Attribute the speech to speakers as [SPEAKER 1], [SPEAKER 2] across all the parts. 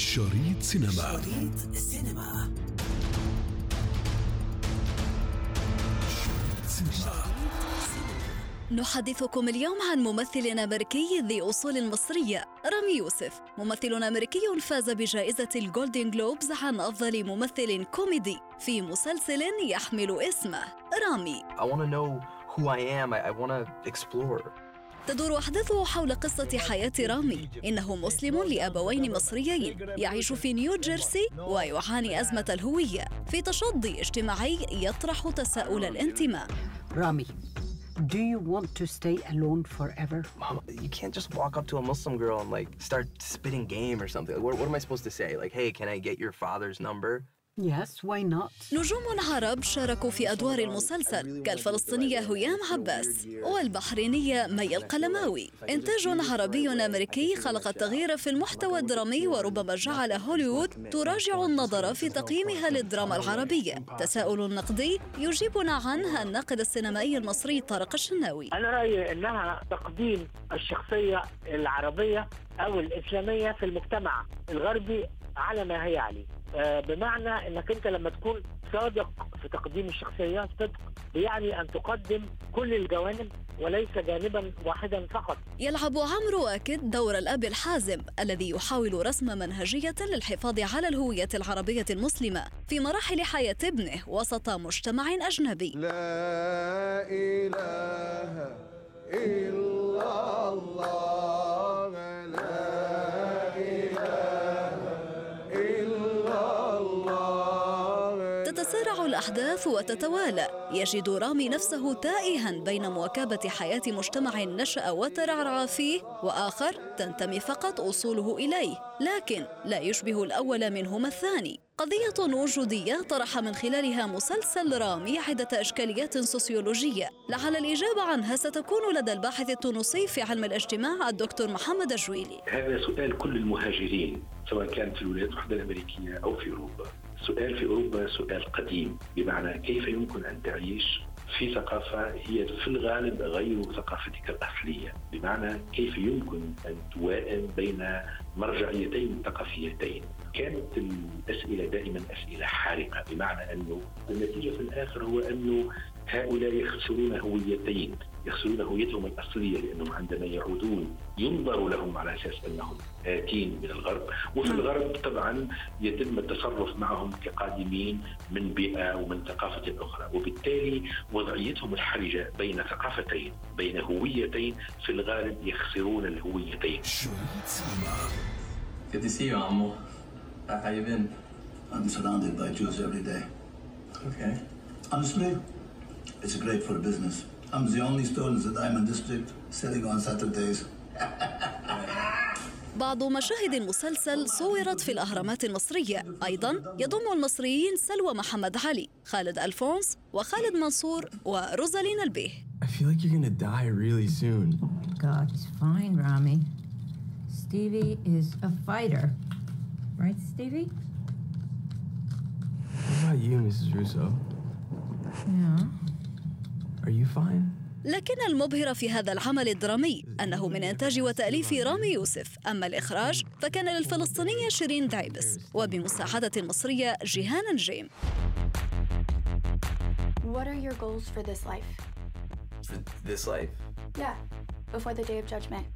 [SPEAKER 1] شريط سينما
[SPEAKER 2] شريط السينما
[SPEAKER 1] سينما
[SPEAKER 3] نحدثكم اليوم عن ممثل أمريكي ذي أصول مصرية رامي يوسف ممثل أمريكي فاز بجائزة الجولدن جلوبز عن أفضل ممثل كوميدي في مسلسل يحمل اسمه رامي
[SPEAKER 4] I want to know who I am. I, I want to explore.
[SPEAKER 3] تدور أحداثه حول قصة حياة رامي إنه مسلم لأبوين مصريين يعيش في نيو جيرسي ويعاني أزمة الهوية في تصدي اجتماعي يطرح تساؤل الانتماء
[SPEAKER 5] Rami, do you want to stay alone forever?
[SPEAKER 4] Mom, you can't just walk up to a Muslim girl and like start spitting game or something. Like, what, what am I supposed to say? Like, hey, can I get your father's number?
[SPEAKER 5] Yes, why not?
[SPEAKER 3] نجوم عرب شاركوا في أدوار المسلسل كالفلسطينية هيام عباس والبحرينية مي القلماوي. إنتاج عربي أمريكي خلق التغيير في المحتوى الدرامي وربما جعل هوليوود تراجع النظر في تقييمها للدراما العربية. تساؤل نقدي يجيبنا عنه الناقد السينمائي المصري طارق الشناوي.
[SPEAKER 6] أنا رايي إنها تقديم الشخصية العربية أو الإسلامية في المجتمع الغربي على ما هي عليه. بمعنى إنك أنت لما تكون صادق في تقديم الشخصيه صدق يعني أن تقدم كل الجوانب وليس جانبا واحدا فقط.
[SPEAKER 3] يلعب عمرو واكد دور الأب الحازم الذي يحاول رسم منهجية للحفاظ على الهوية العربية المسلمة في مراحل حياة ابنه وسط مجتمع أجنبي.
[SPEAKER 7] لا إله إلا الله.
[SPEAKER 3] الأحداث وتتوالى. يجد رامي نفسه تائها بين مواكبة حياة مجتمع نشأ وترعرع فيه وآخر تنتمي فقط أصوله إليه لكن لا يشبه الأول منهما الثاني. قضية وجودية طرح من خلالها مسلسل رامي عدة إشكاليات سوسيولوجية. لعل الإجابة عنها ستكون لدى الباحث التونسي في علم الاجتماع الدكتور محمد الجويلي
[SPEAKER 8] هذا سؤال كل المهاجرين سواء كان في الولايات المتحدة الأمريكية أو في أوروبا. سؤال في أوروبا سؤال قديم بمعنى كيف يمكن أن تعيش في ثقافة هي في الغالب غير ثقافتك الأصلية؟ بمعنى كيف يمكن أن توائم بين مرجعيتين ثقافيتين؟ كانت الأسئلة دائما أسئلة حارقة بمعنى أنه النتيجة في الآخر هو أنه هؤلاء يخسرون هويتين. يخسرون هويتهم الأصلية لأنهم عندما يعودون ينظر لهم على أساس أنهم آتين من الغرب وفي الغرب طبعا يتم التصرف معهم كقادمين من بيئة ومن ثقافة أخرى وبالتالي وضعيتهم الحرجة بين ثقافتين بين هويتين في الغالب يخسرون الهويتين
[SPEAKER 9] Good to see you, Amo. How how you been?
[SPEAKER 10] I'm surrounded by Jews every day.
[SPEAKER 9] Okay.
[SPEAKER 10] Honestly, it's great for business. I'm the only store in the Diamond District selling on Saturdays.
[SPEAKER 3] بعض مشاهد المسلسل صورت في الأهرامات المصرية أيضا يضم المصريين سلوى محمد علي خالد ألفونس وخالد منصور وروزالين البيه
[SPEAKER 9] I feel like you're gonna die really soon.
[SPEAKER 11] God, he's fine, Rami. Stevie is a fighter. Right, Stevie?
[SPEAKER 9] What about you, Mrs. Russo?
[SPEAKER 11] Yeah.
[SPEAKER 9] Are you fine?
[SPEAKER 3] لكن المبهر في هذا العمل الدرامي أنه من إنتاج وتأليف رامي يوسف أما الإخراج فكان للفلسطينية شيرين دايبس وبمساعدة المصرية جيهان نجيم
[SPEAKER 12] What are your goals for this life?
[SPEAKER 4] For this life?
[SPEAKER 12] Yeah, before the day of judgment.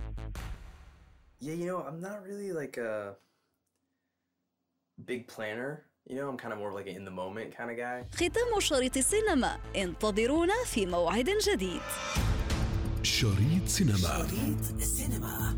[SPEAKER 4] Yeah, you know, I'm not really like a big planner. You know, I'm kind of more of like an in the moment kind of guy.
[SPEAKER 3] ختام شريط السينما. انتظرونا في موعد جديد.
[SPEAKER 1] شريط سينما.
[SPEAKER 2] شريط السينما